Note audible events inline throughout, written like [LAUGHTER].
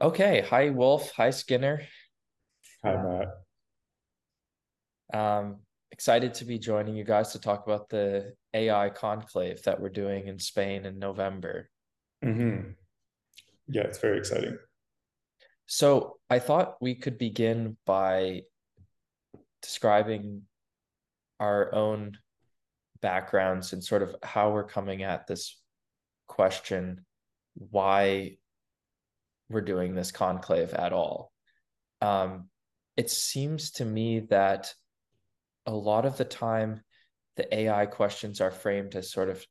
Okay. Hi, Wolf. Hi, Skinner. Hi, Matt. Um, excited to be joining you guys to talk about the AI conclave that we're doing in Spain in November. hmm Yeah, it's very exciting. So I thought we could begin by describing our own backgrounds and sort of how we're coming at this question, why we're doing this conclave at all. Um, it seems to me that a lot of the time the AI questions are framed as sort of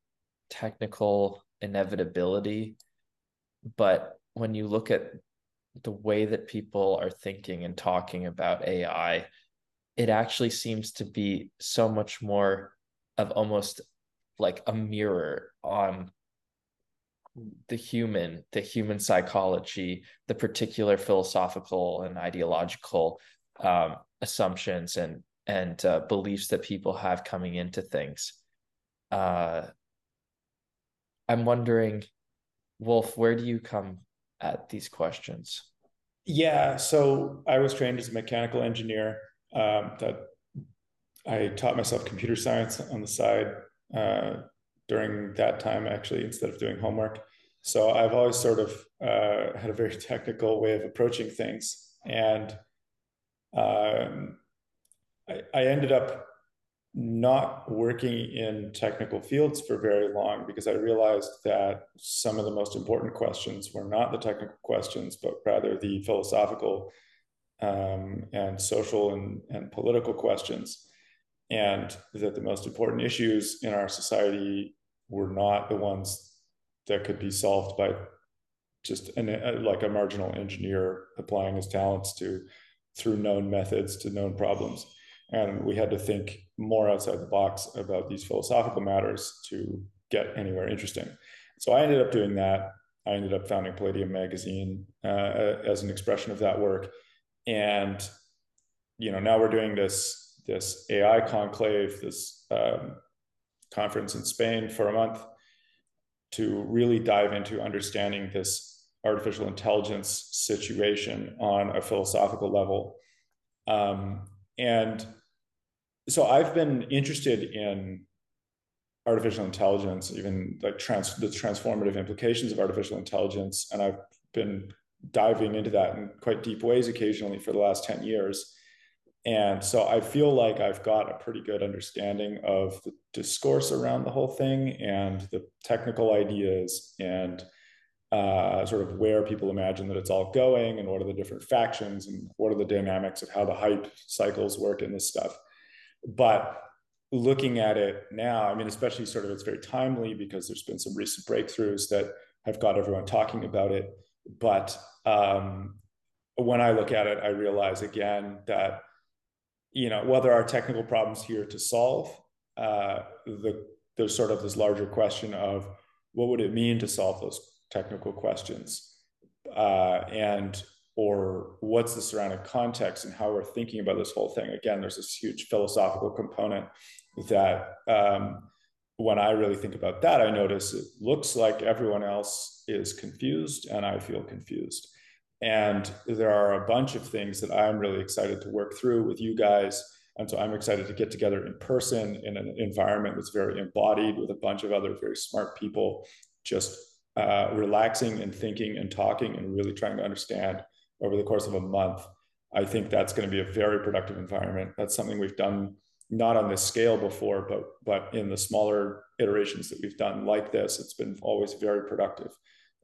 technical inevitability, but when you look at the way that people are thinking and talking about AI, it actually seems to be so much more of almost like a mirror on the human, the human psychology, the particular philosophical and ideological um, assumptions and and uh, beliefs that people have coming into things. Uh, I'm wondering, Wolf, where do you come at these questions? Yeah, so I was trained as a mechanical engineer. Um, that I taught myself computer science on the side uh, during that time, actually, instead of doing homework. So I've always sort of uh, had a very [LAUGHS] technical way of approaching things, and um, I, I ended up not working in technical fields for very long because I realized that some of the most important questions were not the technical questions, but rather the philosophical um, and social and, and political questions. And that the most important issues in our society were not the ones that could be solved by just an, a, like a marginal engineer applying his talents to through known methods to known problems and we had to think more outside the box about these philosophical matters to get anywhere interesting. So I ended up doing that. I ended up founding Palladium Magazine uh, as an expression of that work, and you know now we're doing this this AI conclave, this um, conference in Spain for a month to really dive into understanding this artificial intelligence situation on a philosophical level. Um, and so I've been interested in artificial intelligence, even like trans the transformative implications of artificial intelligence, and I've been diving into that in quite deep ways occasionally for the last 10 years. And so I feel like I've got a pretty good understanding of the discourse around the whole thing and the technical ideas and uh, sort of where people imagine that it's all going and what are the different factions and what are the dynamics of how the hype cycles work in this stuff. But looking at it now, I mean, especially sort of it's very timely because there's been some recent breakthroughs that have got everyone talking about it. But um, when I look at it, I realize again that you know while there are technical problems here to solve, uh, the there's sort of this larger question of what would it mean to solve those technical questions, uh, and or what's the surrounding context and how we're thinking about this whole thing. Again, there's this huge philosophical component that um, when I really think about that, I notice it looks like everyone else is confused and I feel confused. And there are a bunch of things that I'm really excited to work through with you guys. And so I'm excited to get together in person in an environment that's very embodied with a bunch of other very smart people, just uh, relaxing and thinking and talking and really trying to understand over the course of a month, I think that's going to be a very productive environment. That's something we've done not on this scale before, but but in the smaller iterations that we've done like this, it's been always very productive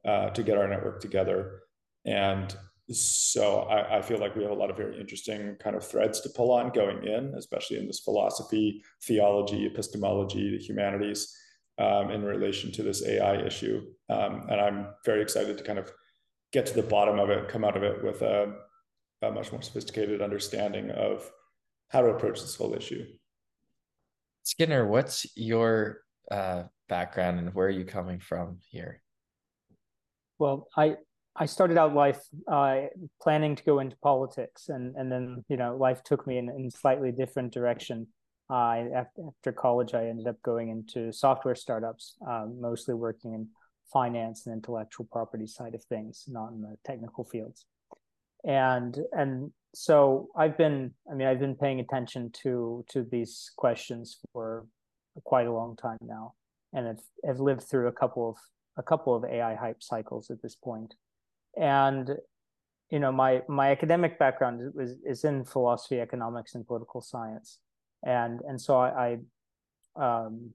uh, to get our network together. And so I, I, feel like we have a lot of very interesting kind of threads to pull on going in, especially in this philosophy, theology, epistemology, the humanities um, in relation to this AI issue. Um, and I'm very excited to kind of get to the bottom of it, come out of it with a, a much more sophisticated understanding of how to approach this whole issue. Skinner, what's your uh, background and where are you coming from here? Well, I I started out life uh, planning to go into politics, and and then you know life took me in in slightly different direction. Uh, after, after college, I ended up going into software startups, uh, mostly working in finance and intellectual property side of things, not in the technical fields. And and so I've been, I mean, I've been paying attention to to these questions for quite a long time now, and have, have lived through a couple of a couple of AI hype cycles at this point. And you know, my my academic background is is in philosophy, economics, and political science, and and so I, I um,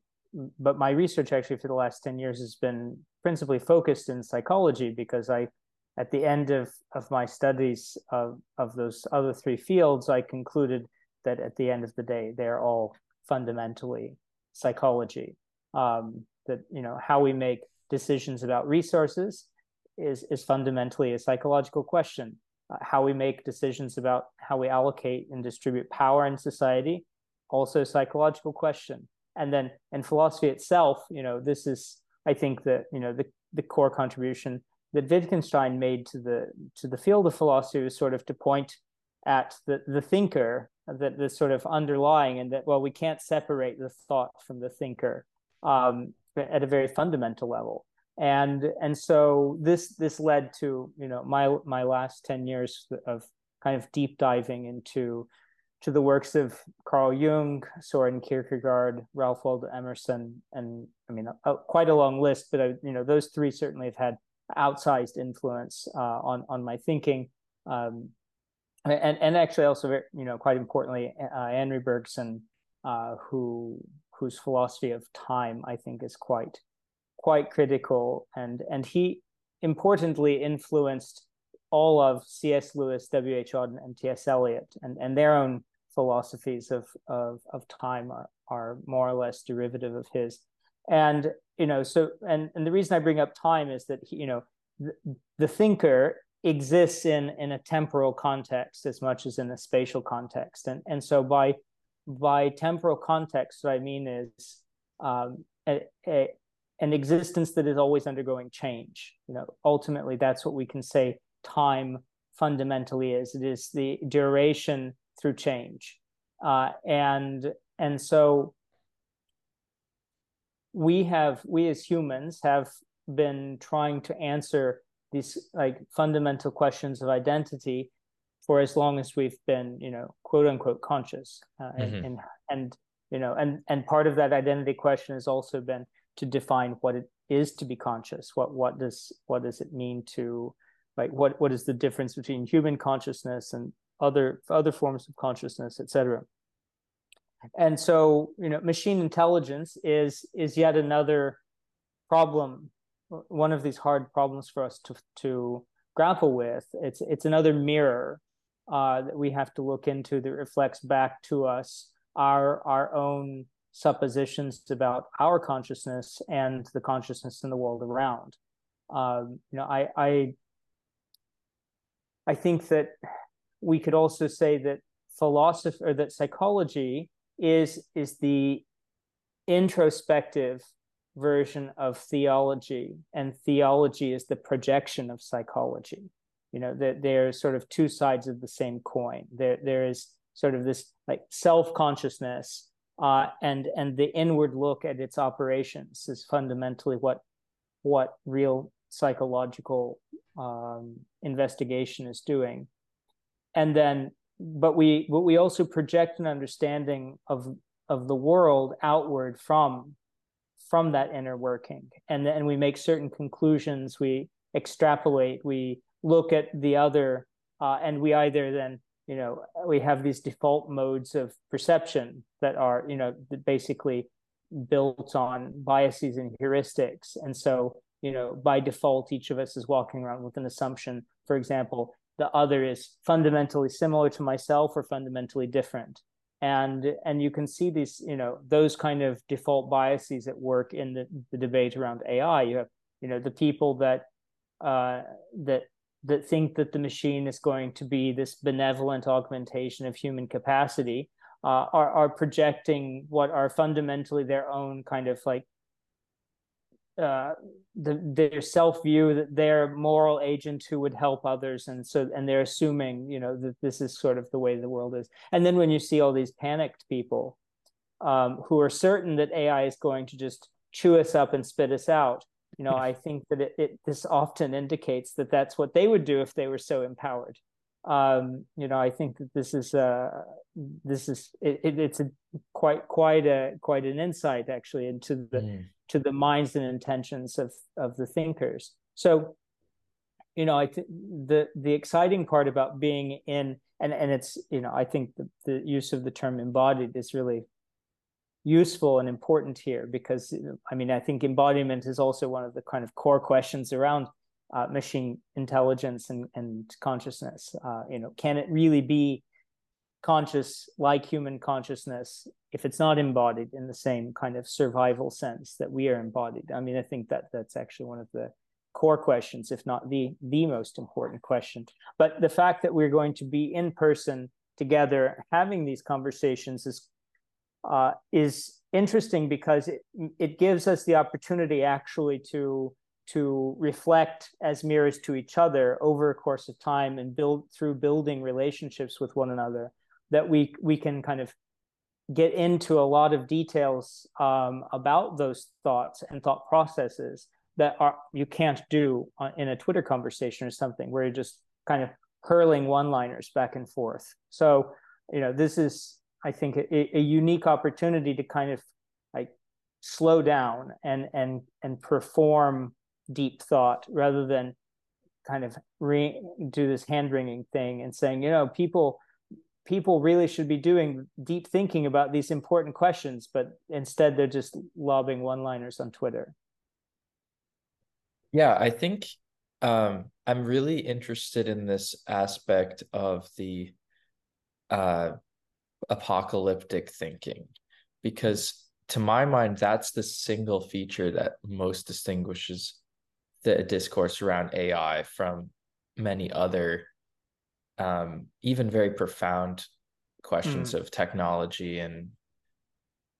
but my research actually for the last ten years has been principally focused in psychology because I at the end of, of my studies of, of those other three fields, I concluded that at the end of the day, they're all fundamentally psychology. Um, that you know how we make decisions about resources is is fundamentally a psychological question. Uh, how we make decisions about how we allocate and distribute power in society, also a psychological question. And then in philosophy itself, you know, this is I think that you know the the core contribution that Wittgenstein made to the to the field of philosophy was sort of to point at the the thinker that the sort of underlying and that well we can't separate the thought from the thinker um, at a very fundamental level and and so this this led to you know my my last 10 years of kind of deep diving into to the works of Carl Jung, Soren Kierkegaard, Ralph Waldo Emerson, and I mean, a, quite a long list. But I, you know, those three certainly have had outsized influence uh, on on my thinking. Um, and and actually also you know quite importantly uh, Henri Bergson uh, who whose philosophy of time I think is quite quite critical and and he importantly influenced all of C.S. Lewis, W.H. Auden, and T.S. Eliot, and, and their own philosophies of, of, of time are, are more or less derivative of his and you know so and and the reason i bring up time is that you know the, the thinker exists in in a temporal context as much as in a spatial context and and so by by temporal context what i mean is um, a, a, an existence that is always undergoing change. You know ultimately that's what we can say time fundamentally is. It is the duration through change. Uh, and and so we have we as humans have been trying to answer these like fundamental questions of identity for as long as we've been you know quote unquote conscious uh, mm-hmm. and, and and you know and and part of that identity question has also been to define what it is to be conscious. What what does what does it mean to like what what is the difference between human consciousness and other other forms of consciousness etc and so you know machine intelligence is is yet another problem one of these hard problems for us to to grapple with. It's it's another mirror uh, that we have to look into that reflects back to us our our own suppositions about our consciousness and the consciousness in the world around. Um, you know i i i think that we could also say that philosophy or that psychology is is the introspective version of theology and theology is the projection of psychology. You know that there's sort of two sides of the same coin. There there is sort of this like self-consciousness uh, and and the inward look at its operations is fundamentally what what real psychological um, investigation is doing. And then but we but we also project an understanding of of the world outward from from that inner working. And then we make certain conclusions we extrapolate we look at the other uh, and we either then you know we have these default modes of perception that are you know basically built on biases and heuristics. And so you know by default each of us is walking around with an assumption. For example the other is fundamentally similar to myself or fundamentally different. And and you can see these you know those kind of default biases at work in the, the debate around ai you have you know the people that uh that that think that the machine is going to be this benevolent augmentation of human capacity uh, are are projecting what are fundamentally their own kind of like uh, the, their self view that they're moral agents who would help others, and so and they're assuming you know that this is sort of the way the world is. And then when you see all these panicked people um, who are certain that AI is going to just chew us up and spit us out, you know i think that it, it, this often indicates that that's what they would do if they were so empowered um, you know i think that this is uh this is it, it, it's a quite quite a quite an insight actually into the mm. to the minds and intentions of of the thinkers so you know i think the the exciting part about being in and and it's you know i think the, the use of the term embodied is really useful and important here because I mean I think embodiment is also one of the kind of core questions around uh, machine intelligence and, and consciousness. Uh, you know, can it really be conscious like human consciousness if it's not embodied in the same kind of survival sense that we are embodied? I mean, I think that that's actually one of the core questions, if not the the most important question. But the fact that we're going to be in person together having these conversations is uh, is interesting because it, it gives us the opportunity actually to to reflect as mirrors to each other over a course of time and build through building relationships with one another that we we can kind of get into a lot of details um, about those thoughts and thought processes that are you can't do in a Twitter conversation or something where you're just kind of hurling one-liners back and forth. So you know this is I think a, a unique opportunity to kind of like slow down and and and perform deep thought rather than kind of re- do this hand wringing thing and saying you know people people really should be doing deep thinking about these important questions but instead they're just lobbing one liners on twitter. Yeah i think um i'm really interested in this aspect of the uh apocalyptic thinking because to my mind that's the single feature that most distinguishes the discourse around ai from many other um, even very profound questions mm. of technology and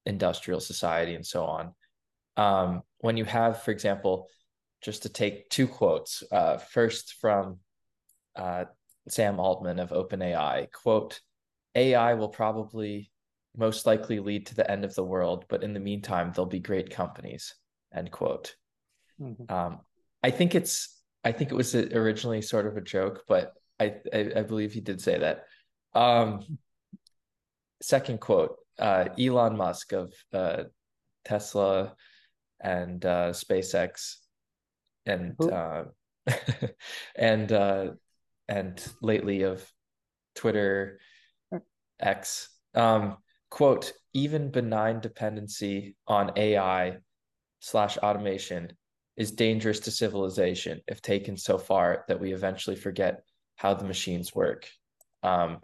industrial society and so on um, when you have for example just to take two quotes uh, first from uh, sam altman of openai quote AI will probably most likely lead to the end of the world, but in the meantime, there'll be great companies. End quote. Mm-hmm. Um, I think it's I think it was originally sort of a joke, but I I, I believe he did say that. Um, second quote: uh, Elon Musk of uh, Tesla and uh, SpaceX, and uh, [LAUGHS] and uh, and lately of Twitter X. Um, quote, even benign dependency on AI slash automation is dangerous to civilization if taken so far that we eventually forget how the machines work. Um,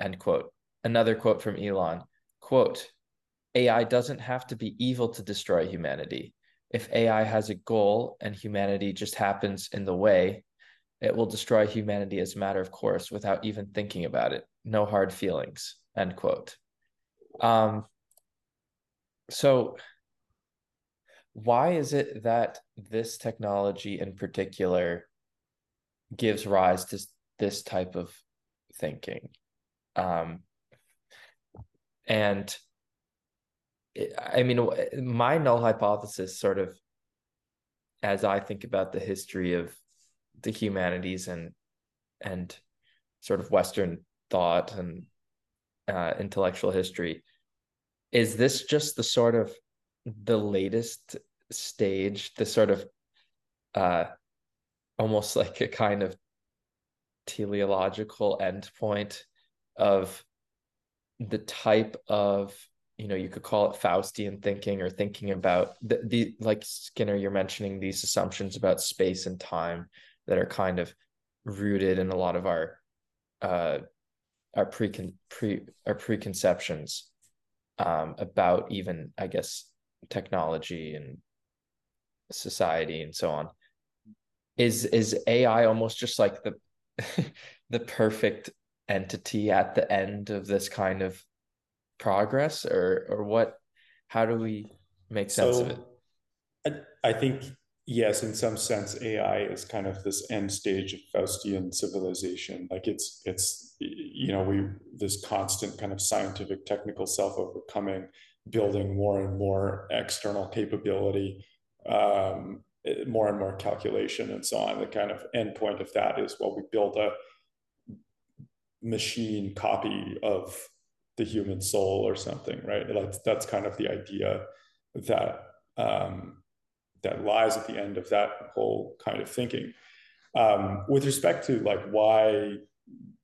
end quote. Another quote from Elon quote, AI doesn't have to be evil to destroy humanity. If AI has a goal and humanity just happens in the way, it will destroy humanity as a matter of course without even thinking about it no hard feelings end quote. Um so why is it that this technology in particular gives rise to this type of thinking? Um and i mean my null hypothesis sort of as i think about the history of the humanities and and sort of western thought and uh, intellectual history. Is this just the sort of the latest stage the sort of uh almost like a kind of teleological endpoint of the type of you know you could call it faustian thinking or thinking about the, the like skinner you're mentioning these assumptions about space and time that are kind of rooted in a lot of our uh, our pre pre our preconceptions um, about even I guess technology and society and so on. Is is AI almost just like the [LAUGHS] the perfect entity at the end of this kind of progress, or or what? How do we make sense so, of it? I, I think yes, in some sense, AI is kind of this end stage of Faustian civilization. Like it's it's you know we this constant kind of scientific technical self overcoming, building more and more external capability um, more and more calculation and so on. The kind of endpoint of that is well, we build a machine copy of the human soul or something, right? That's that's kind of the idea that um, that lies at the end of that whole kind of thinking. Um, with respect to like why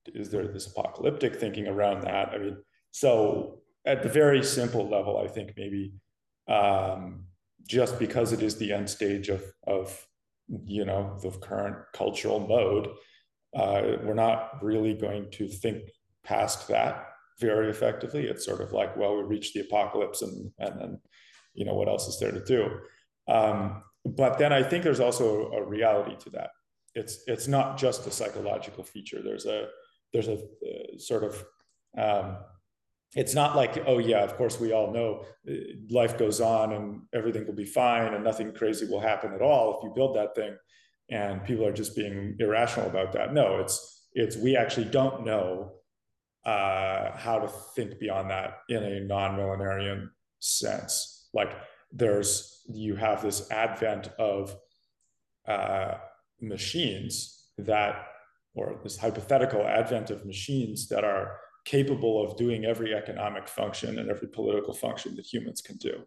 is there this apocalyptic thinking around that? I mean, so at the very simple level, I think maybe um, just because it is the end stage of of you know the current cultural mode, uh, we're not really going to think past that very effectively. It's sort of like, well, we reached the apocalypse, and and then you know what else is there to do? Um, but then I think there's also a reality to that. It's it's not just a psychological feature. There's a there's a uh, sort of um, it's not like oh yeah of course we all know uh, life goes on and everything will be fine and nothing crazy will happen at all if you build that thing and people are just being irrational about that no it's it's we actually don't know uh, how to think beyond that in a non-millenarian sense like there's you have this advent of uh, machines that or this hypothetical advent of machines that are capable of doing every economic function and every political function that humans can do.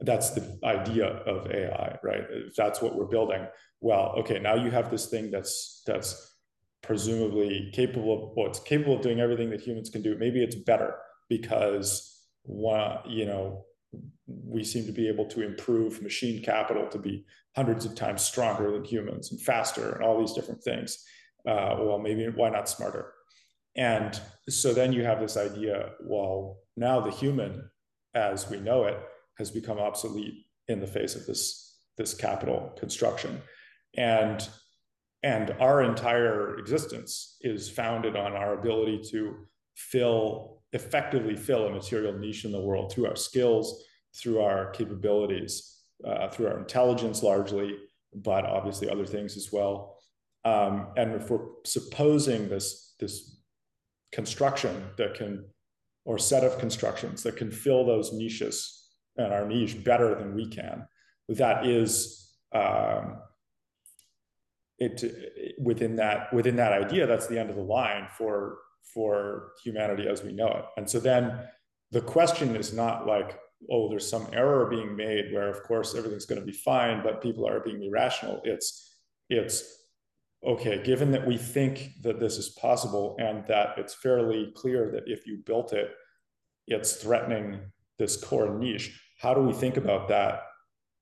That's the idea of ai right? If that's what we're building well okay now you have this thing that's that's presumably capable of well it's capable of doing everything that humans can do. Maybe it's better because one you know we seem to be able to improve machine capital to be hundreds of times stronger than humans and faster and all these different things. Uh, well, maybe why not smarter? And so then you have this idea well, now the human as we know it has become obsolete in the face of this, this capital construction. And, and our entire existence is founded on our ability to fill, effectively fill a material niche in the world through our skills, through our capabilities, uh, through our intelligence largely, but obviously other things as well. Um, and if we're supposing this, this construction that can, or set of constructions that can fill those niches and our niche better than we can, that is um, it within that within that idea. That's the end of the line for for humanity as we know it. And so then the question is not like oh, there's some error being made where, of course, everything's going to be fine, but people are being irrational. It's it's okay, given that we think that this is possible and that it's fairly clear that if you built it, it's threatening this core niche. How do we think about that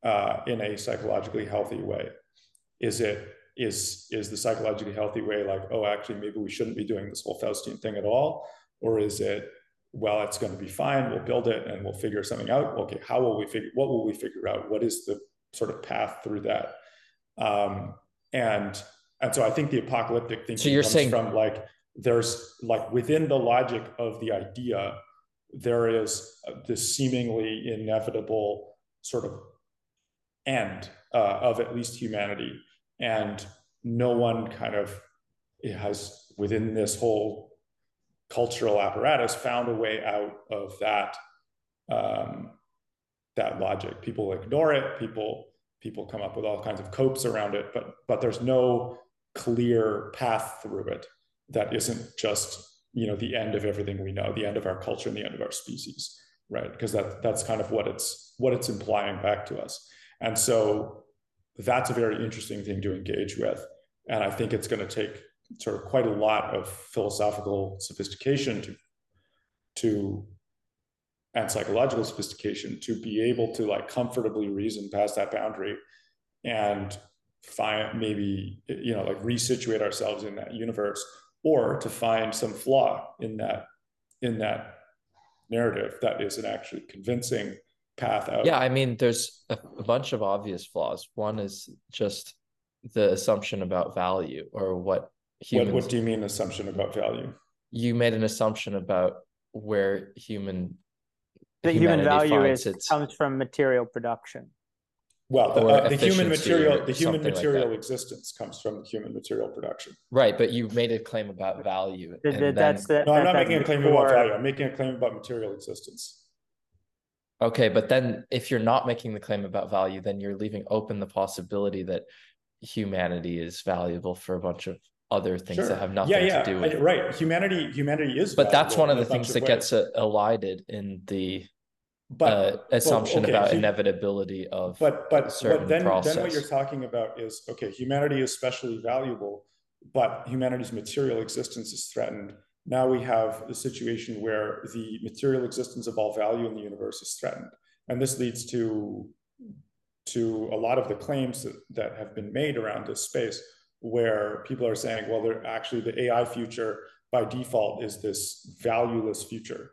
uh, in a psychologically healthy way? Is it is is the psychologically healthy way like, oh, actually, maybe we shouldn't be doing this whole Faustian thing at all, or is it well, it's going to be fine. We'll build it and we'll figure something out. Okay, how will we figure? What will we figure out? What is the sort of path through that? Um, and and so I think the apocalyptic thinking so you're comes saying- from like there's like within the logic of the idea, there is this seemingly inevitable sort of end uh, of at least humanity, and no one kind of has within this whole cultural apparatus found a way out of that um, that logic. People ignore it. People people come up with all kinds of copes around it, but but there's no clear path through it that isn't just you know the end of everything we know, the end of our culture and the end of our species, right? Because that that's kind of what it's what it's implying back to us. And so that's a very interesting thing to engage with. And I think it's going to take sort of quite a lot of philosophical sophistication to to and psychological sophistication to be able to like comfortably reason past that boundary and find maybe you know like resituate ourselves in that universe or to find some flaw in that in that narrative that isn't actually convincing path out yeah i mean there's a, a bunch of obvious flaws one is just the assumption about value or what humans. What, what do you mean assumption about value? You made an assumption about where human the human value is its... comes from material production. Well, the, uh, the human material, the human material like existence comes from human material production. Right, but you made a claim about value. The, the, that's the, no, I'm not making a claim core... about value. I'm making a claim about material existence. Okay, but then if you're not making the claim about value, then you're leaving open the possibility that humanity is valuable for a bunch of other things sure. that have nothing yeah, yeah. to do with right. Humanity, humanity is. But that's one of the things that gets elided in the but, uh, assumption okay, about inevitability of but but but then process. then what you're talking about is okay humanity is specially valuable but humanity's material existence is threatened now we have the situation where the material existence of all value in the universe is threatened and this leads to to a lot of the claims that, that have been made around this space where people are saying well they're actually the ai future by default is this valueless future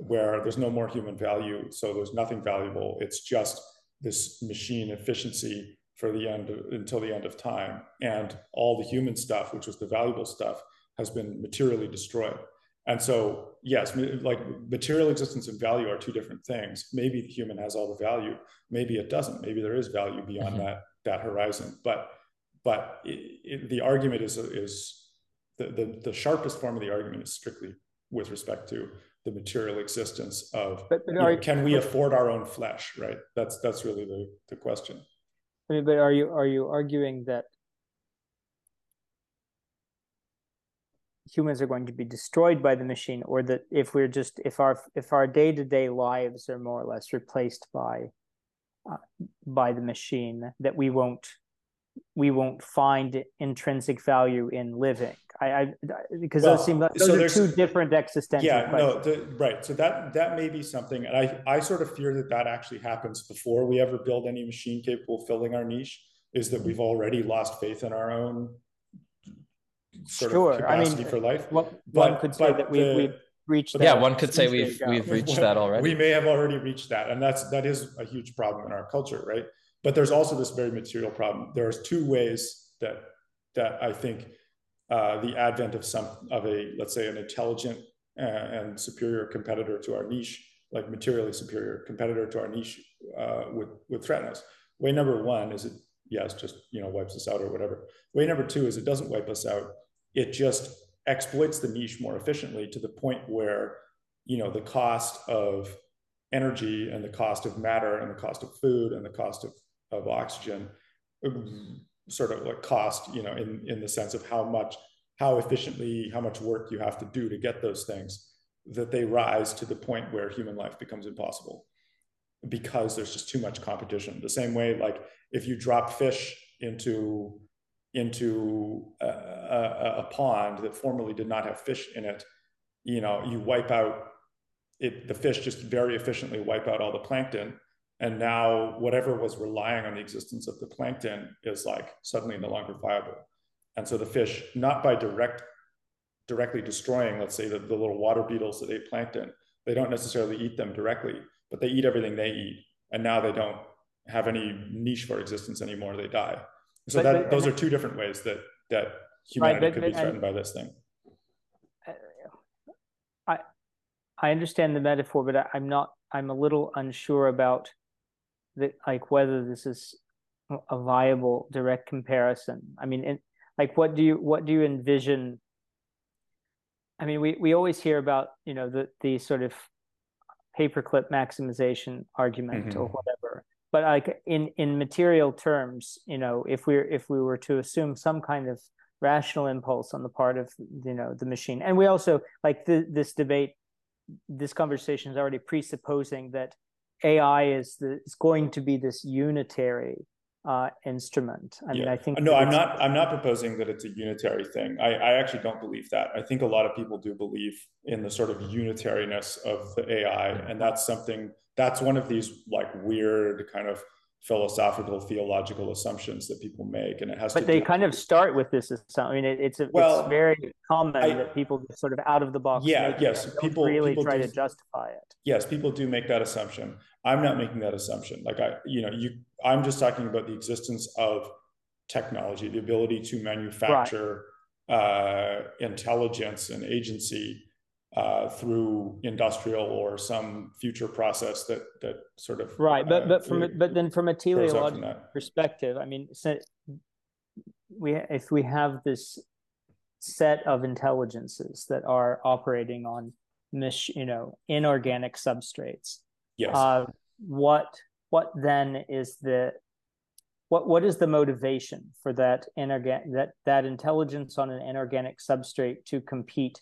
where there's no more human value, so there's nothing valuable. It's just this machine efficiency for the end of, until the end of time, and all the human stuff, which was the valuable stuff, has been materially destroyed. And so, yes, like material existence and value are two different things. Maybe the human has all the value, maybe it doesn't. Maybe there is value beyond mm-hmm. that that horizon. But but it, it, the argument is is the, the the sharpest form of the argument is strictly with respect to the material existence of but, but know, can we afford our own flesh right that's that's really the, the question i mean but are you are you arguing that humans are going to be destroyed by the machine or that if we're just if our if our day-to-day lives are more or less replaced by uh, by the machine that we won't we won't find intrinsic value in living I, I because well, those seem like those so are two different existential. Yeah, questions. no, the, right. So that that may be something, and I I sort of fear that that actually happens before we ever build any machine capable of filling our niche. Is that we've already lost faith in our own sort sure. of capacity I mean, for life. but, one could say that we, we've reached. Yeah, one could say we've we've reached that already. We may have already reached that, and that's that is a huge problem in our culture, right? But there's also this very material problem. There's two ways that that I think uh, the advent of some of a let's say an intelligent uh, and superior competitor to our niche, like materially superior competitor to our niche, uh, would would threaten us. Way number one is it yes, just you know wipes us out or whatever. Way number two is it doesn't wipe us out. It just exploits the niche more efficiently to the point where you know the cost of energy and the cost of matter and the cost of food and the cost of, of oxygen um, sort of like cost, you know, in, in the sense of how much, how efficiently, how much work you have to do to get those things, that they rise to the point where human life becomes impossible because there's just too much competition. The same way, like if you drop fish into into a, a, a pond that formerly did not have fish in it, you know, you wipe out it. The fish just very efficiently wipe out all the plankton. And now whatever was relying on the existence of the plankton is like suddenly no longer viable. And so the fish not by direct directly destroying let's say the, the little water beetles that ate plankton they don't necessarily eat them directly but they eat everything they eat. And now they don't have any niche for existence anymore. They die so but, that but, those are two different ways that that humanity right, but, could be threatened by this thing. I i understand the metaphor but I, i'm not i'm a little unsure about that like whether this is a viable direct comparison. I mean in, like what do you what do you envision? I mean we we always hear about you know the the sort of paperclip maximization argument mm-hmm. or whatever but like in in material terms you know if we're if we were to assume some kind of rational impulse on the part of you know the machine and we also like the, this debate this conversation is already presupposing that AI is the is going to be this unitary uh, instrument. I yeah. mean, I think no, I'm not. I'm not proposing that it's a unitary thing. I, I actually don't believe that. I think a lot of people do believe in the sort of unitariness of the AI, and that's something. That's one of these like weird kind of philosophical theological assumptions that people make and it has but they kind of start with this assumption. i mean it, it's a, well, it's very common I, that people sort of out of the box yeah yes people really people try do, to justify it yes people do make that assumption i'm not making that assumption like i you know you i'm just talking about the existence of technology the ability to manufacture right. uh, intelligence and agency uh, through industrial or some future process that that sort of right. But uh, but from but then from a teleological perspective, I mean, so we if we have this set of intelligences that are operating on mis you know inorganic substrates, yes. Uh, what what then is the what what is the motivation for that inorganic that that intelligence on an inorganic substrate to compete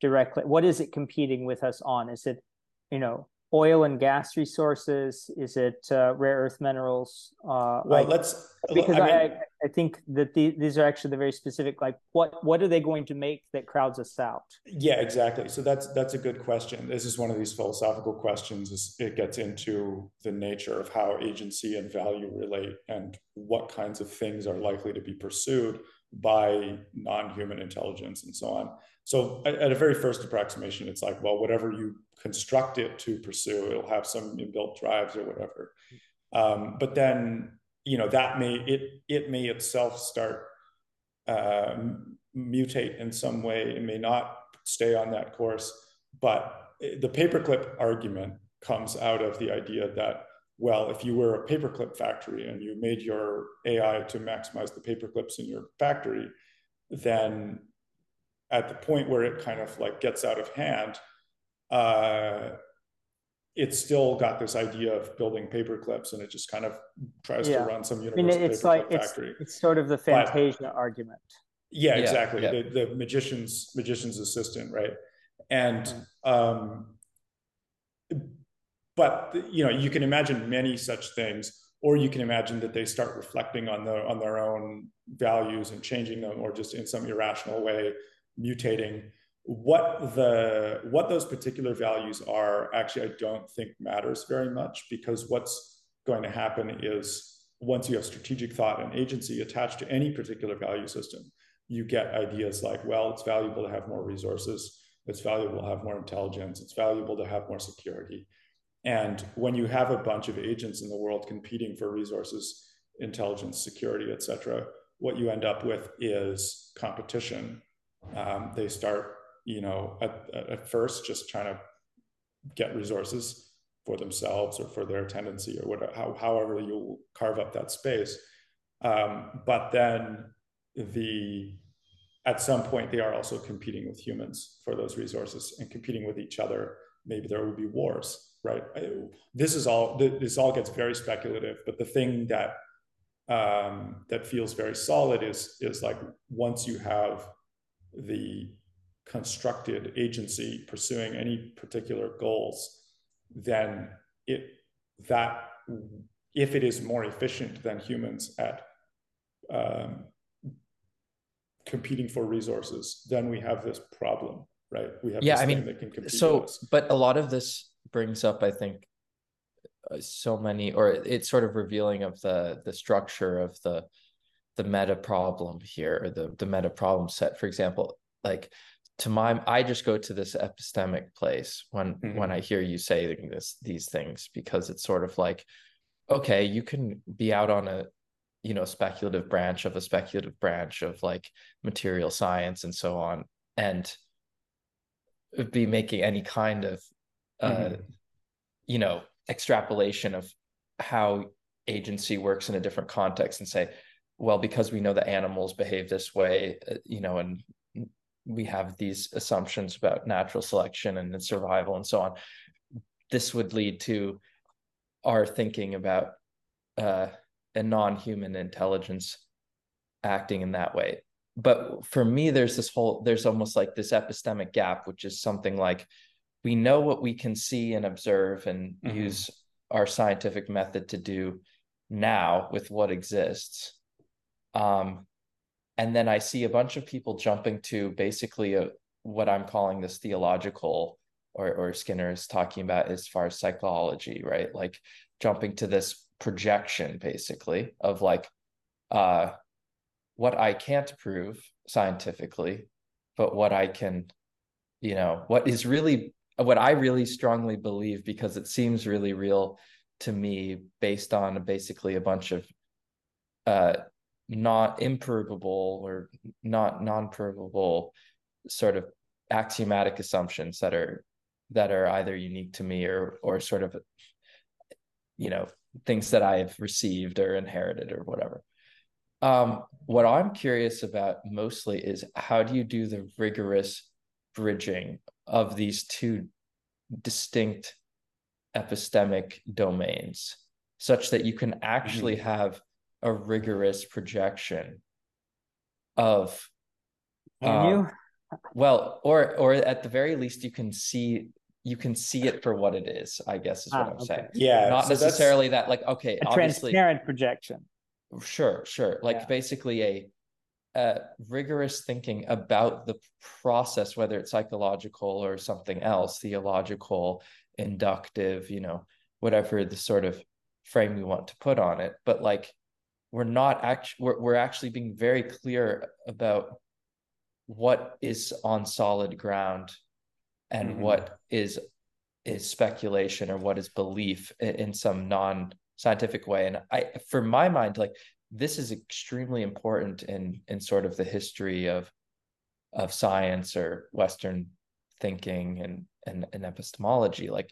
directly what is it competing with us on is it you know oil and gas resources? Is it uh, rare earth minerals? Uh, well, let's because I, mean, I, I, think that the, these are actually the very specific. Like, what what are they going to make that crowds us out? Yeah, exactly. So that's that's a good question. This is one of these philosophical questions. it gets into the nature of how agency and value relate, and what kinds of things are likely to be pursued by non-human intelligence and so on. So at a very first approximation, it's like, well, whatever you construct it to pursue, it'll have some inbuilt drives or whatever. Um, but then, you know, that may it it may itself start uh, mutate in some way. It may not stay on that course. But the paperclip argument comes out of the idea that well, if you were a paperclip factory and you made your AI to maximize the paperclips in your factory, then at the point where it kind of like gets out of hand, uh, it's still got this idea of building paperclips, and it just kind of tries yeah. to run some universal I mean, it's like it's, factory. it's sort of the fantasia but, argument yeah, yeah exactly yeah. The, the magician's magician's assistant right and mm-hmm. um but you know you can imagine many such things or you can imagine that they start reflecting on the on their own values and changing them or just in some irrational way mutating. What the what those particular values are actually i don't think matters very much because what's going to happen is once you have strategic thought and agency attached to any particular value system you get ideas like well it's valuable to have more resources it's valuable to have more intelligence it's valuable to have more security and when you have a bunch of agents in the world competing for resources intelligence security etc what you end up with is competition um, they start you know, at, at first just trying to get resources for themselves or for their tendency or whatever, how, however you carve up that space. Um, but then the at some point they are also competing with humans for those resources and competing with each other. Maybe there will be wars, right? This is all this all gets very speculative, but the thing that um, that feels very solid is is like once you have the constructed agency pursuing any particular goals, then it that if it is more efficient than humans at um, competing for resources, then we have this problem, right? We have yeah, I mean, so but a lot of this brings up, I think, uh, so many, or it's sort of revealing of the the structure of the the meta problem here, or the the meta problem set. For example, like to my i just go to this epistemic place when mm-hmm. when i hear you saying this these things because it's sort of like okay you can be out on a you know speculative branch of a speculative branch of like material science and so on and be making any kind of uh mm-hmm. you know extrapolation of how agency works in a different context and say well because we know that animals behave this way uh, you know and we have these assumptions about natural selection and survival and so on this would lead to our thinking about uh, a non-human intelligence acting in that way but for me there's this whole there's almost like this epistemic gap which is something like we know what we can see and observe and mm-hmm. use our scientific method to do now with what exists um, and then I see a bunch of people jumping to basically a, what I'm calling this theological, or or Skinner is talking about as far as psychology, right? Like jumping to this projection, basically, of like uh, what I can't prove scientifically, but what I can, you know, what is really what I really strongly believe because it seems really real to me based on basically a bunch of uh, not improvable or not non-provable sort of axiomatic assumptions that are that are either unique to me or or sort of you know things that I've received or inherited or whatever. Um, what I'm curious about mostly is how do you do the rigorous bridging of these two distinct epistemic domains such that you can actually mm-hmm. have a rigorous projection of can um, you well or or at the very least you can see you can see it for what it is i guess is what ah, i'm okay. saying yeah not so necessarily that like okay a transparent projection sure sure like yeah. basically a uh, rigorous thinking about the process, whether it's psychological or something else, theological, inductive, you know, whatever the sort of frame we want to put on it. But like, we're not actually, we're, we're actually being very clear about what is on solid ground and mm-hmm. what is is speculation or what is belief in, in some non scientific way and i for my mind like this is extremely important in in sort of the history of of science or western thinking and and, and epistemology like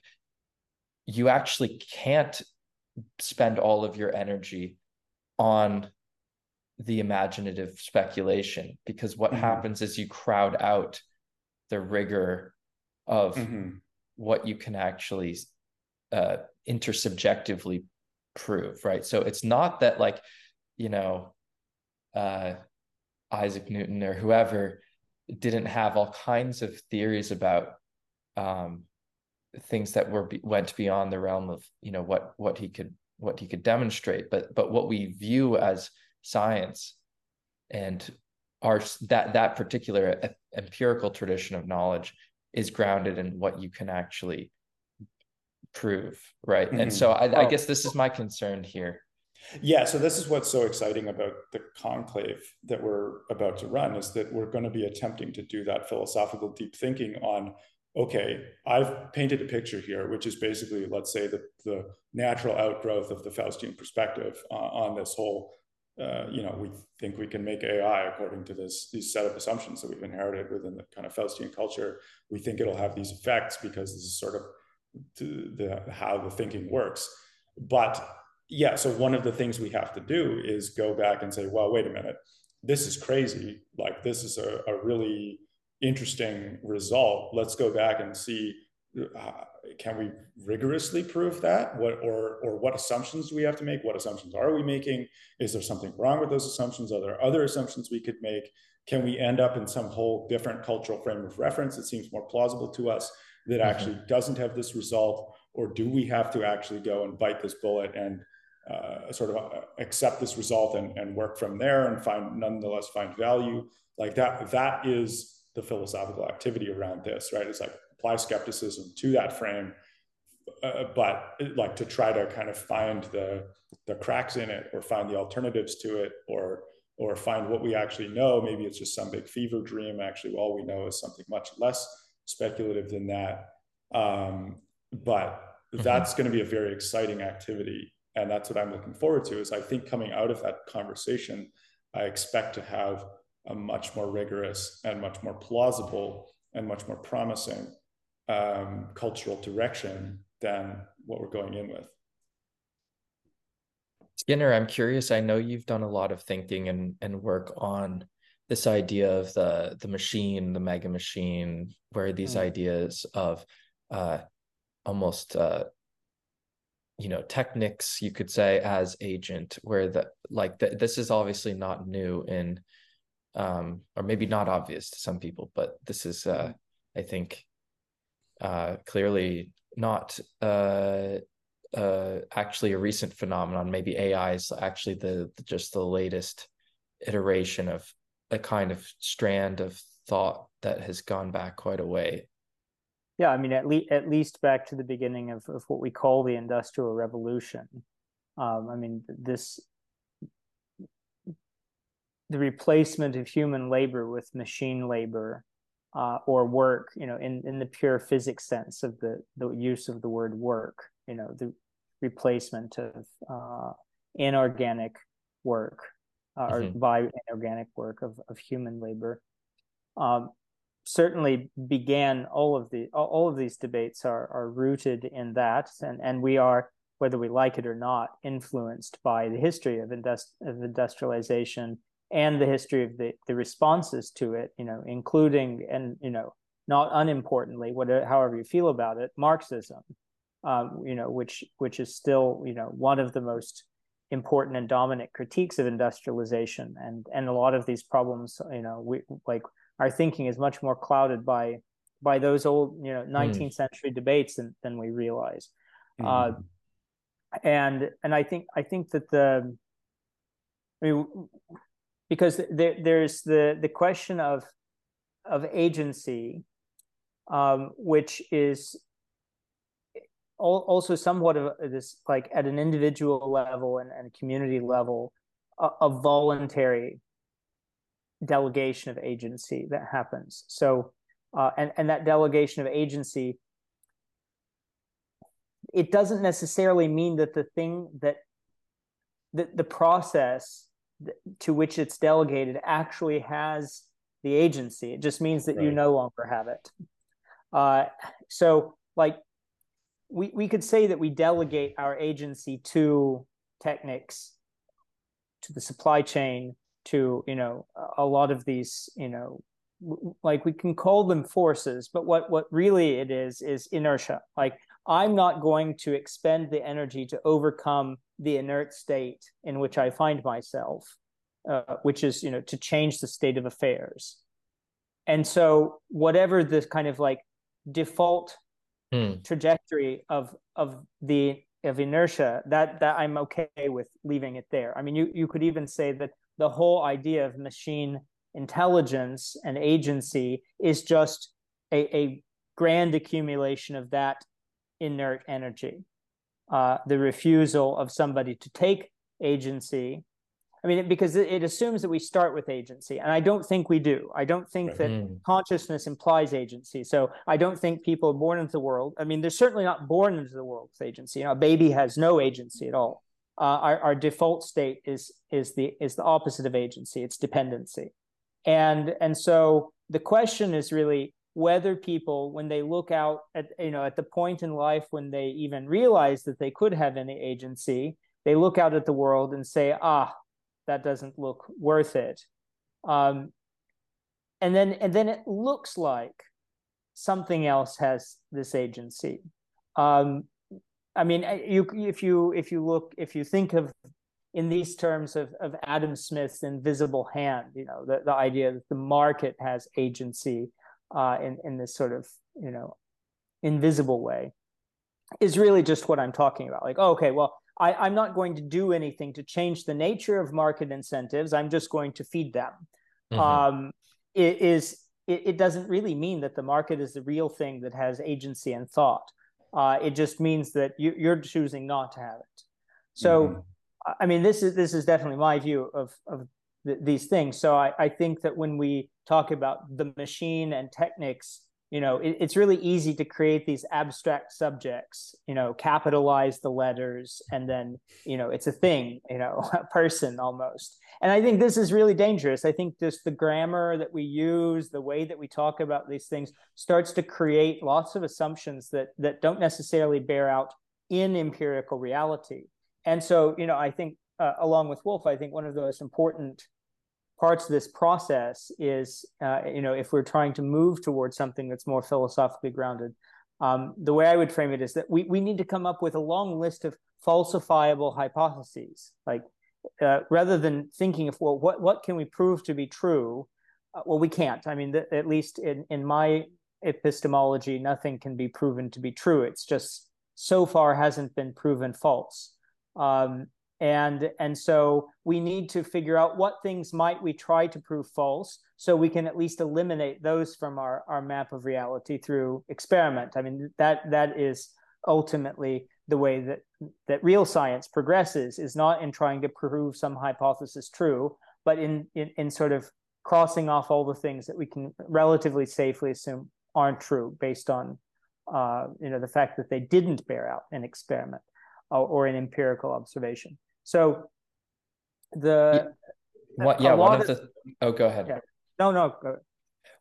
you actually can't spend all of your energy on the imaginative speculation because what mm-hmm. happens is you crowd out the rigor of mm-hmm. what you can actually uh intersubjectively prove right so it's not that like you know, uh, Isaac Newton or whoever didn't have all kinds of theories about um, things that were went beyond the realm of you know what what he could what he could demonstrate. But but what we view as science and our that that particular empirical tradition of knowledge is grounded in what you can actually prove right? Mm-hmm. and so I, I guess this is my concern here yeah, so this is what's so exciting about the conclave that we're about to run is that we're going to be attempting to do that philosophical deep thinking on okay, I've painted a picture here, which is basically, let's say, the, the natural outgrowth of the Faustian perspective uh, on this whole. Uh, you know, we think we can make AI according to this these set of assumptions that we've inherited within the kind of Faustian culture. We think it'll have these effects because this is sort of the, the how the thinking works. But yeah, so one of the things we have to do is go back and say, well, wait a minute, this is crazy. Like, this is a, a really interesting result. Let's go back and see uh, can we rigorously prove that? What or or what assumptions do we have to make? What assumptions are we making? Is there something wrong with those assumptions? Are there other assumptions we could make? Can we end up in some whole different cultural frame of reference that seems more plausible to us that mm-hmm. actually doesn't have this result? Or do we have to actually go and bite this bullet and uh, sort of uh, accept this result and, and work from there and find nonetheless find value. Like that that is the philosophical activity around this right? It's like apply skepticism to that frame uh, but like to try to kind of find the the cracks in it or find the alternatives to it or or find what we actually know. Maybe it's just some big fever dream. Actually all we know is something much less speculative than that. Um, but mm-hmm. that's going to be a very exciting activity and that's what i'm looking forward to is i think coming out of that conversation i expect to have a much more rigorous and much more plausible and much more promising um, cultural direction than what we're going in with skinner i'm curious i know you've done a lot of thinking and, and work on this idea of the the machine the mega machine where these mm. ideas of uh, almost uh, you know techniques you could say as agent where the like the, this is obviously not new in um or maybe not obvious to some people but this is uh mm-hmm. i think uh clearly not uh uh actually a recent phenomenon maybe ai is actually the just the latest iteration of a kind of strand of thought that has gone back quite a way yeah, I mean, at least at least back to the beginning of, of what we call the Industrial Revolution. Um, I mean, this the replacement of human labor with machine labor uh, or work, you know, in, in the pure physics sense of the, the use of the word work, you know, the replacement of uh, inorganic work uh, mm-hmm. or by inorganic work of, of human labor. Um, certainly began all of the all of these debates are are rooted in that. And and we are whether we like it or not influenced by the history of, indust- of industrialization and the history of the the responses to it you know including and you know not unimportantly whatever however you feel about it marxism um, you know, which which is still you know one of the most important and dominant critiques of industrialization, and and a lot of these problems, you know, we like our thinking is much more clouded by by those old you know 19th mm. century debates than than we realize. Mm. Uh, and and I think I think that the I mean because there, there's the the question of of agency um, which is also somewhat of this like at an individual level and, and a community level a, a, voluntary delegation of agency that happens. So uh, and and that delegation of agency it doesn't necessarily mean that the thing that the, the process to which it's delegated actually has the agency. It just means that right. you no longer have it. Uh, so like we, we could say that we delegate our agency to Technics to the supply chain to you know a lot of these you know like we can call them forces but what what really it is is inertia. Like i'm not going to expend the energy to overcome the inert state in which i find myself uh, which is you know to change the state of affairs. And so whatever this kind of like default mm. trajectory of of the of inertia that that i'm okay with leaving it there. I mean you you could even say that the whole idea of machine intelligence and agency is just a, a grand accumulation of that inert energy uh, the refusal of somebody to take agency I mean, because it, assumes that we start with agency, and I don't think we do. I don't think that mm. consciousness implies agency. So I don't think people are born into the world. I mean, they're certainly not born into the world with agency. You know, a baby has no agency at all. Uh, our, our default state is is the is the opposite of agency. It's dependency, and and so the question is really whether people, when they look out at you know at the point in life when they even realize that they could have any agency, they look out at the world and say, ah, that doesn't look worth it. Um, and then and then it looks like something else has this agency. Um, I mean, you if you if you look if you think of in these terms of, of Adam Smith's invisible hand, you know, the, the idea that the market has agency uh, in, in this sort of, you know, invisible way is really just what I'm talking about. Like, oh, okay, well, I, am not going to do anything to change the nature of market incentives. I'm just going to feed them. Mm-hmm. Um, it is it, it, doesn't really mean that the market is the real thing that has agency and thought. Uh, it just means that you, are choosing not to have it. So, mm-hmm. I mean, this is this is definitely my view of of th- these things. So I, I think that when we talk about the machine and techniques you know it, it's really easy to create these abstract subjects you know capitalize the letters and then you know it's a thing you know [LAUGHS] a person almost. And i think this is really dangerous. I think just the grammar that we use the way that we talk about these things starts to create lots of assumptions that that don't necessarily bear out in empirical reality. And so you know i think uh, along with wolf i think one of the most important parts of this process is, uh, you know, if we're trying to move towards something that's more philosophically grounded, um, the way I would frame it is that we, we need to come up with a long list of falsifiable hypotheses. Like uh, rather than thinking of, well, what, what can we prove to be true? Uh, well, we can't. I mean, at least in, in my epistemology, nothing can be proven to be true. It's just so far hasn't been proven false. Um, and and so we need to figure out what things might we try to prove false so we can at least eliminate those from our, our map of reality through experiment. I mean that that is ultimately the way that that real science progresses is not in trying to prove some hypothesis true but in in, in sort of crossing off all the things that we can relatively safely assume aren't true based on uh, you know the fact that they didn't bear out an experiment or, or an empirical observation so the what yeah one of the of, oh go ahead yeah. no no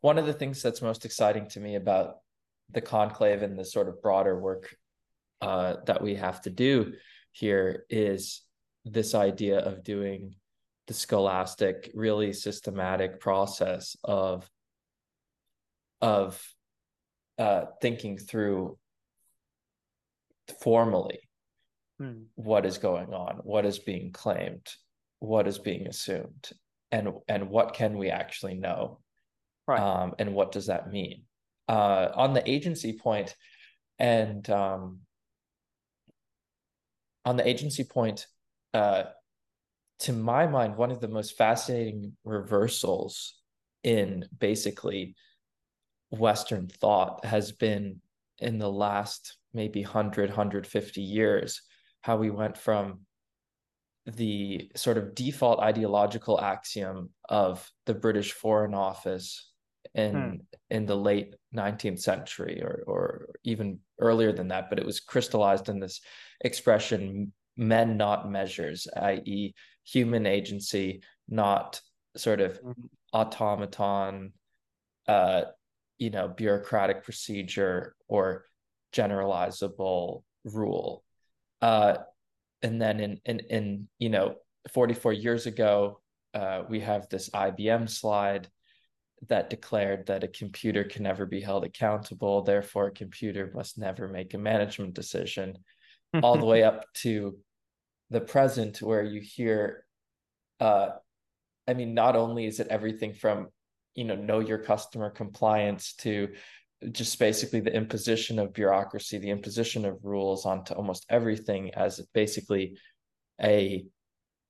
one of the things that's most exciting to me about the conclave and the sort of broader work uh, that we have to do here is this idea of doing the scholastic really systematic process of of uh, thinking through formally Hmm. what is going on, what is being claimed, what is being assumed, and and what can we actually know, Right. um, and what does that mean? Uh, on the agency point, and um, on the agency point, uh, to my mind, one of the most fascinating reversals in basically Western thought has been in the last maybe 100, 150 years, how we went from the sort of default ideological axiom of the British Foreign Office in Hmm. in the late 19th century or or even earlier than that, but it was crystallized in this expression men not measures, i.e., human agency, not sort of Mhm. automaton, uh, you know, bureaucratic procedure or generalizable rule. Uh, and then in in in you know 44 years ago, uh, we have this IBM slide that declared that a computer can never be held accountable, therefore a computer must never make a management decision, all the way [LAUGHS] up to the present where you hear uh I mean, not only is it everything from, you know, know your customer compliance to just basically the imposition of bureaucracy, the imposition of rules onto almost everything as basically a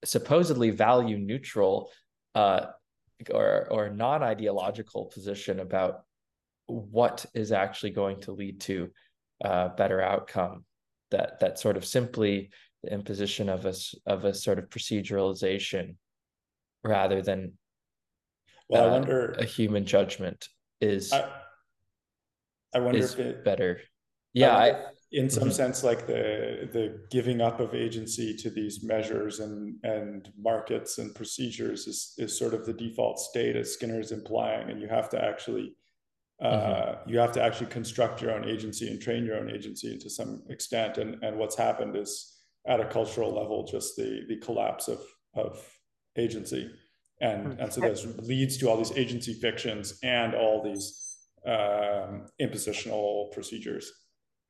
supposedly value neutral uh, or or non-ideological position about what is actually going to lead to a better outcome that that sort of simply the imposition of a of a sort of proceduralization rather than Well, I uh, wonder. a human judgment is I, I wonder is if it. better yeah I I, in some Mhm. sense, like the the giving up of agency to these measures and and markets and procedures is is sort of the default state, as Skinner is implying, and you have to actually. Uh, you have to actually construct your own agency and train your own agency to some extent. And and what's happened is at a cultural level, just the the collapse of of agency, and Hmm. and so this leads to all these agency fictions and all these um, impositional procedures.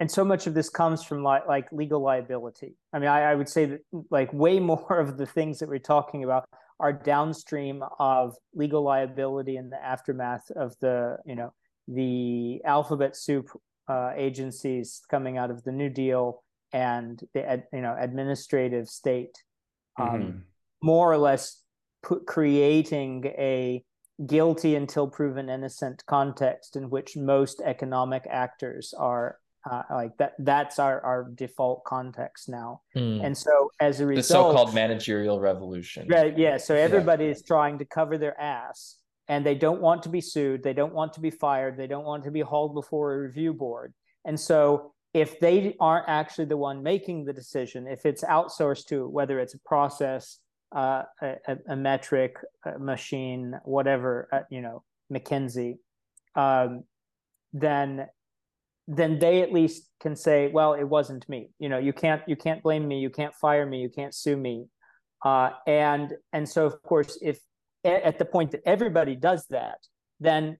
and so much of this comes from like like legal liability. I mean, I, I would say that like way [LAUGHS] more of the things that we're talking about are downstream of legal liability in the aftermath of the you know the alphabet soup uh, agencies coming out of the New Deal and the ad, you know administrative state, um, Mhm. more or less put, creating a guilty until proven innocent context in which most economic actors are uh, like that that's our our default context now. Hmm. and so as a result the so-called managerial revolution. Right yeah so everybody is trying to cover their ass and they don't want to be sued they don't want to be fired they don't want to be hauled before a review board. And so if they aren't actually the one making the decision if it's outsourced to whether it's a process uh, a, a, metric a machine whatever uh, you know mckinsey um, then then they at least can say well it wasn't me. You know you can't you can't blame me. You can't fire me. You can't sue me. Uh, and and so of course if at the point that everybody does that then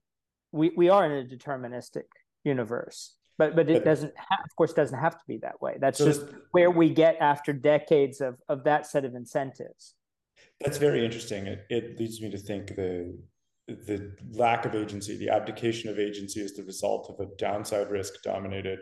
we we are in a deterministic universe. But but it doesn't ha- of course doesn't have to be that way. That's So just where we get after decades of of that set of incentives That's very interesting. It, it leads me to think the the lack of agency, the abdication of agency, is the result of a downside risk dominated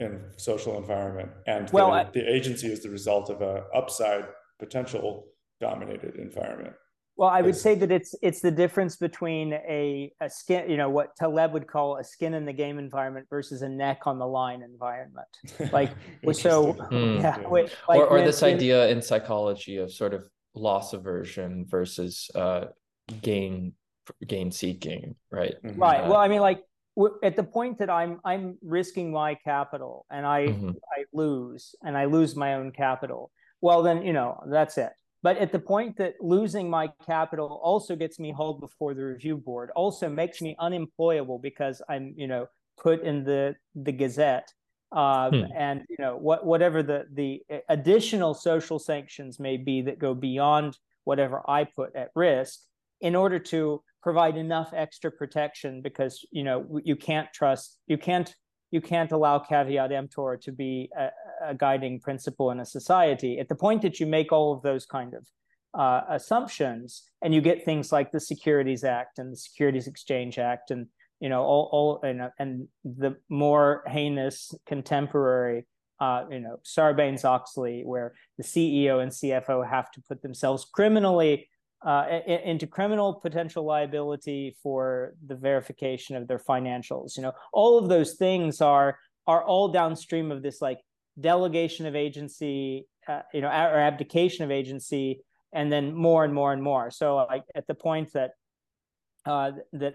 in social environment, and Well, the, I- the agency is the result of a upside potential dominated environment. Well, I would say that it's it's the difference between a, a skin, you know, what Taleb would call a skin in the game environment versus a neck on the line environment. Like, [LAUGHS] so Interesting. Hmm. yeah, Yeah. wait, like or or this when- idea in psychology of sort of loss aversion versus uh gain gain seeking right Mhm. right. Uh, Well, I mean, like w- at the point that I'm I'm risking my capital and I Mhm. I lose and I lose my own capital. Well, then you know that's it. But at the point that losing my capital also gets me hauled before the review board, also makes me unemployable because I'm you know put in the the Gazette, um, Hmm. and you know what whatever the the additional social sanctions may be that go beyond whatever I put at risk in order to provide enough extra protection because you know you can't trust you can't you can't allow caveat emptor to be a, a guiding principle in a society. At the point that you make all of those kind of uh, assumptions, and you get things like the Securities Act and the Securities Exchange Act, and you know all, all and, and the more heinous contemporary, uh, you know Sarbanes Oxley, where the CEO and CFO have to put themselves criminally uh, into criminal potential liability for the verification of their financials. You know, all of those things are are all downstream of this like delegation of agency, uh, you know, or abdication of agency, and then more and more and more. So, like at the point that uh, that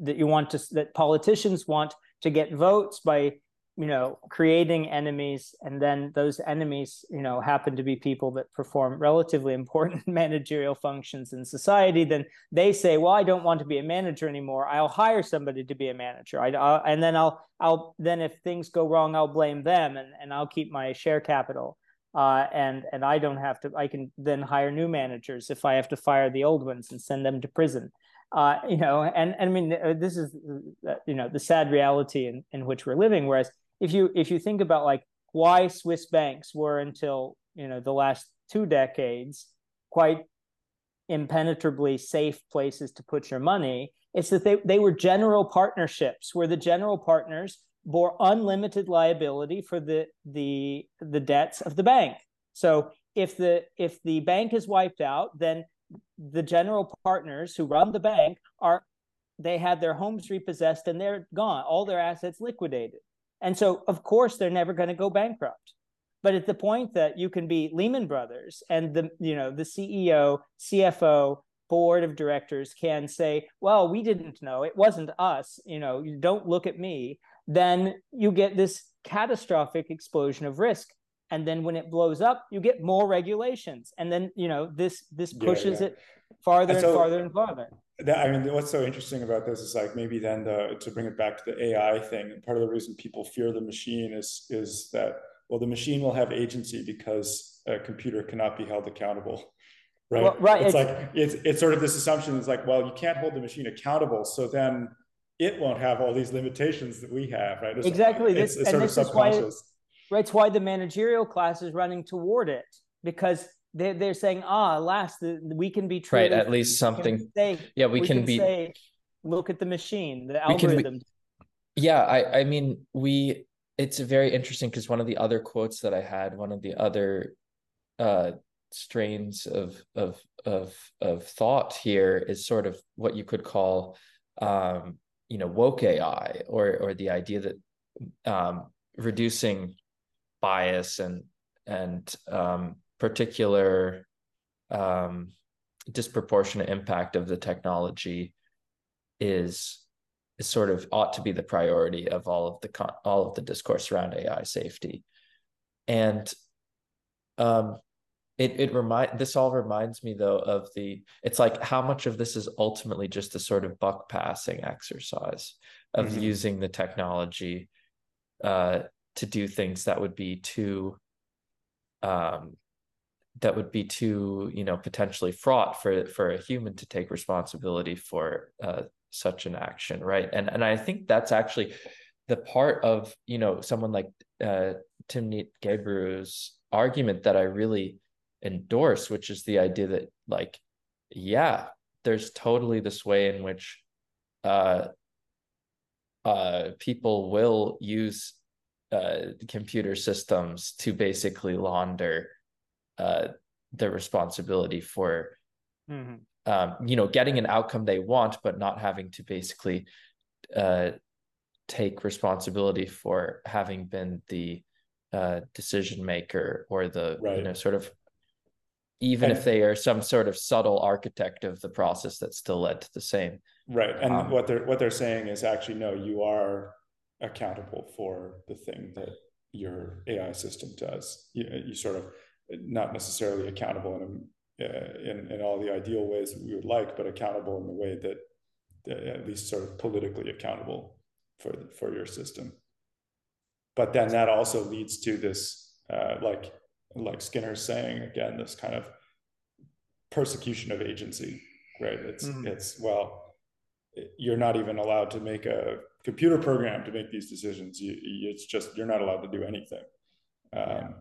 that you want to that politicians want to get votes by you know creating enemies and then those enemies you know happen to be people that perform relatively important [LAUGHS] managerial functions in society then they say well i don't want to be a manager anymore. I'll hire somebody to be a manager. I, and then i'll i'll then if things go wrong i'll blame them and, and i'll keep my share capital. Uh, and and i don't have to i can then hire new managers if i have to fire the old ones and send them to prison uh, you know and, and i mean uh, this is uh, you know the sad reality in, in which we're living whereas if you if you think about like why Swiss banks were until you know the last two decades quite impenetrably safe places to put your money, it's that they, they were general partnerships where the general partners bore unlimited liability for the the the debts of the bank. So if the if the bank is wiped out, then the general partners who run the bank are they had their homes repossessed and they're gone, all their assets liquidated. And so, of course, they're never going to go bankrupt. But at the point that you can be Lehman Brothers and the you know the CEO, CFO, board of directors can say, "Well, we didn't know. It wasn't us. You know, you don't look at me." Then you get this catastrophic explosion of risk and then when it blows up you get more regulations and then you know this this pushes yeah, yeah. it farther and, so, and farther and farther that, I mean, what's so interesting about this is like maybe then the to bring it back to the AI thing. Part of the reason people fear the machine is is that well, the machine will have agency because a computer cannot be held accountable, right? Well, right. It's, it's like it's it's sort of this assumption is like, well, you can't hold the machine accountable, so then it won't have all these limitations that we have, right? It's, exactly. It's, this, it's sort of subconscious. Right. It's why the managerial class is running toward it because they're, they're saying, ah, last we can be true. Right, at least something. Say, yeah, we, we can, can, be. Say, look at the machine, the algorithm. yeah, I, I mean, we. It's very interesting because one of the other quotes that I had, one of the other uh, strains of of of of thought here is sort of what you could call, um, you know, woke AI, or or the idea that um, reducing bias and and um, particular um, disproportionate impact of the technology is is sort of ought to be the priority of all of the con- all of the discourse around AI safety, and um, it it remind this all reminds me though of the it's like how much of this is ultimately just a sort of buck passing exercise of mm-hmm. using the technology uh, to do things that would be too um, that would be too you know potentially fraught for for a human to take responsibility for uh, such an action right? And and i think that's actually the part of you know someone like uh, timnit gebru's argument that i really endorse which is the idea that like yeah there's totally this way in which uh uh people will use uh computer systems to basically launder uh, the responsibility for mm-hmm. um, you know getting an outcome they want but not having to basically uh, take responsibility for having been the uh, decision maker or the right. you know sort of even and, if they are some sort of subtle architect of the process that still led to the same right and um, what they're what they're saying is actually no you are accountable for the thing that your ai system does you, you sort of not necessarily accountable in, uh, in, in all the ideal ways that we would like, but accountable in the way that uh, at least sort of politically accountable for for your system. But then that also leads to this, uh, like like Skinner's saying again, this kind of persecution of agency, right? It's mm-hmm. it's well, you're not even allowed to make a computer programmed to make these decisions. You, it's just you're not allowed to do anything. Um,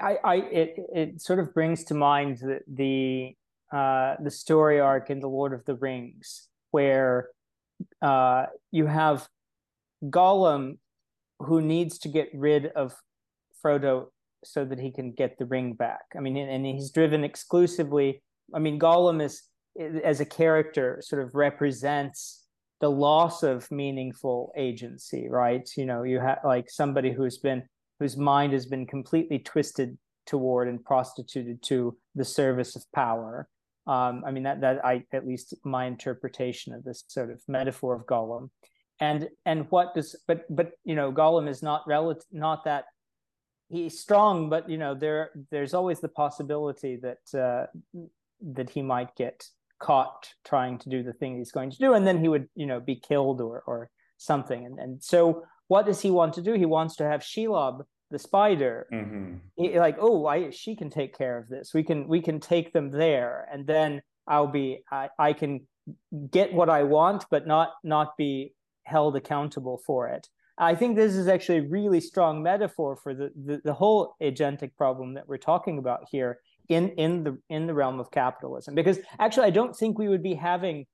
I, I it it sort of brings to mind the the uh, the story arc in the Lord of the Rings where uh, you have Gollum who needs to get rid of Frodo so that he can get the ring back. I mean, and he's driven exclusively. I mean, Gollum is as a character sort of represents the loss of meaningful agency, right? You know, you have like somebody who's been whose mind has been completely twisted toward and prostituted to the service of power. Um, I mean that that I at least my interpretation of this sort of metaphor of Gollum, and and what does but but you know Gollum is not relative not that he's strong, but you know there there's always the possibility that uh, that he might get caught trying to do the thing he's going to do, and then he would you know be killed or or something. And and so what does he want to do? He wants to have Shelob the spider mm-hmm. he, like oh I she can take care of this. We can we can take them there, and then I'll be I I can get what I want, but not not be held accountable for it. I think this is actually a really strong metaphor for the, the, the whole agentic problem that we're talking about here in, in the in the realm of capitalism. Because actually, I don't think we would be having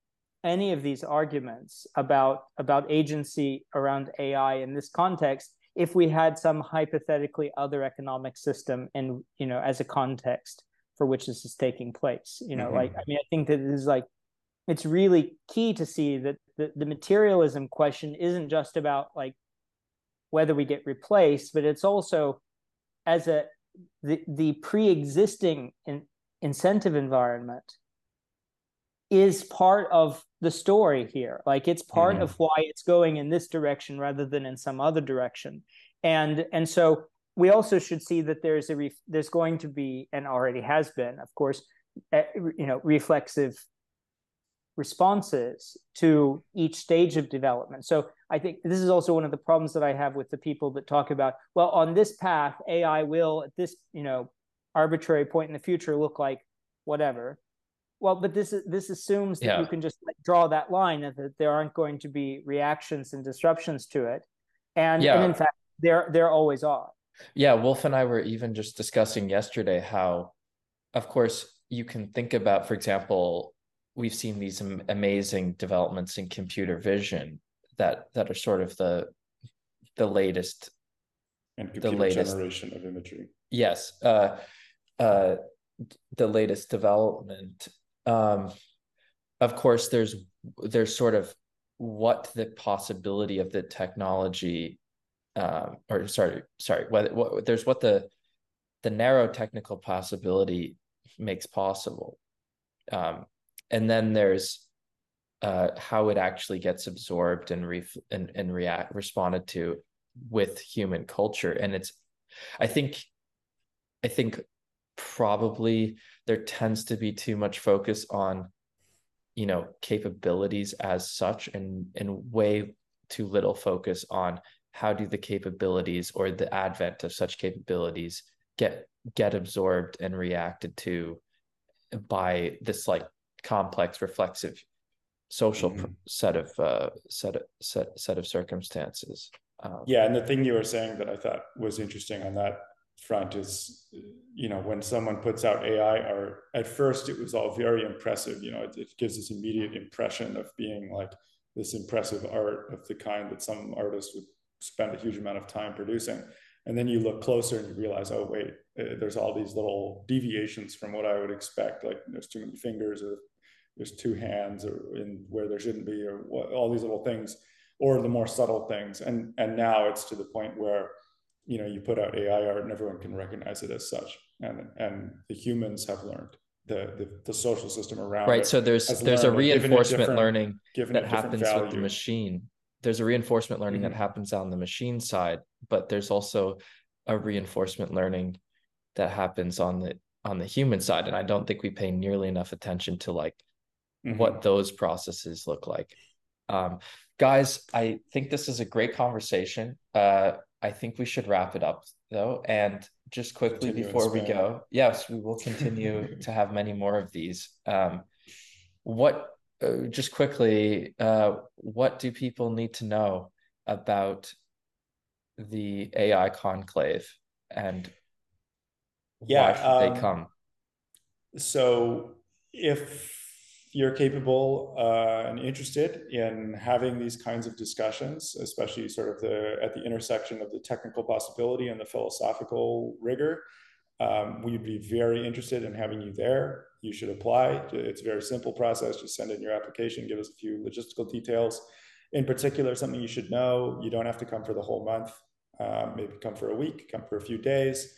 any of these arguments about about agency around AI in this context if we had some hypothetically other economic system and you know as a context for which this is taking place. You know, mm-hmm. like I mean, I think that this is like it's really key to see that the, the materialism question isn't just about like whether we get replaced, but it's also as a the the pre-existing in, incentive environment is part of the story here. Like it's part mm-hmm. of why it's going in this direction rather than in some other direction. And and so we also should see that there's a ref, there's going to be and already has been, of course, you know, reflexive responses to each stage of development. So I think this is also one of the problems that I have with the people that talk about, well, on this path, AI will at this, you know, arbitrary point in the future look like whatever. Well, but this this assumes that yeah. you can just like draw that line and that there aren't going to be reactions and disruptions to it. And, yeah. and in fact, there there always are. Yeah, Wolf and I were even just discussing yesterday how, of course, you can think about, for example, we've seen these amazing developments in computer vision that that are sort of the the latest and the latest generation of imagery. Yes, uh, uh, the latest development. Um, of course, there's there's sort of what the possibility of the technology, um, or sorry, sorry, what, what there's what the the narrow technical possibility makes possible. Um, and then there's uh, how it actually gets absorbed and ref- and, and react responded to with human culture. And it's i think i think probably there tends to be too much focus on you know capabilities as such and and way too little focus on how do the capabilities or the advent of such capabilities get get absorbed and reacted to by this like complex reflexive social mm-hmm. set of uh, set of set, set of circumstances um, yeah and the thing you were saying that i thought was interesting on that front is you know when someone puts out ai art, at first it was all very impressive you know it, it gives this immediate impression of being like this impressive art of the kind that some artists would spend a huge amount of time producing and then you look closer and you realize oh wait uh, there's all these little deviations from what i would expect like there's too many fingers or there's two hands or in where there shouldn't be or what, all these little things or the more subtle things and and now it's to the point where you know you put out ai art and everyone can recognize it as such and and the humans have learned the the, the social system around right so there's there's a reinforcement learning that happens value. with the machine there's a reinforcement learning mm-hmm. that happens on the machine side but there's also a reinforcement learning that happens on the on the human side and i don't think we pay nearly enough attention to like mm-hmm. what those processes look like. Um, guys i think this is a great conversation. Uh, i think we should wrap it up though. And just quickly continue before we go yes we will continue [LAUGHS] to have many more of these. Um, what uh, just quickly, uh, what do people need to know about the AI conclave and yeah, why should um, they come? So if you're capable uh, and interested in having these kinds of discussions, especially sort of the at the intersection of the technical possibility and the philosophical rigor, um, we'd be very interested in having you there. You should apply. It's a very simple process. Just send in your application, give us a few logistical details. In particular, something you should know, you don't have to come for the whole month. Um, maybe come for a week, come for a few days,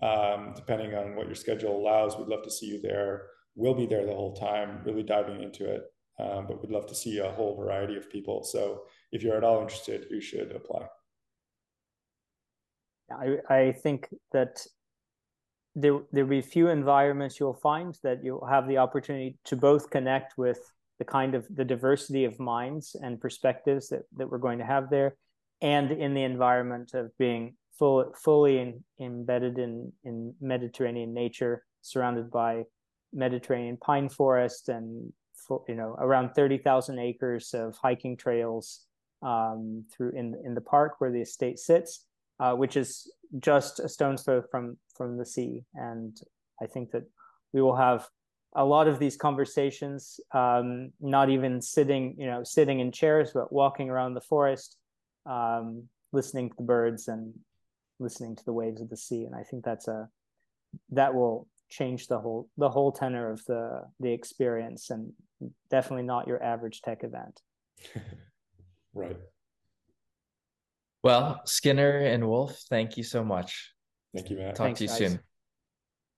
um, depending on what your schedule allows. We'd love to see you there. We'll be there the whole time, really diving into it. Um, but we'd love to see a whole variety of people. So if you're at all interested, you should apply. I, I think that there there'll be few environments you'll find that you'll have the opportunity to both connect with the kind of the diversity of minds and perspectives that, that we're going to have there and in the environment of being full, fully in, embedded in, in mediterranean nature surrounded by mediterranean pine forest and you know around 30,000 acres of hiking trails um, through in in the park where the estate sits uh, which is just a stone's throw from from the sea. And I think that we will have a lot of these conversations, um, not even sitting, you know, sitting in chairs, but walking around the forest, um, listening to the birds and listening to the waves of the sea. And I think that's a that will change the whole the whole tenor of the the experience and definitely not your average tech event. [LAUGHS] right. Well, Skinner and Wolf, thank you so much. Thank you, Matt. Talk Thanks, to you guys. soon.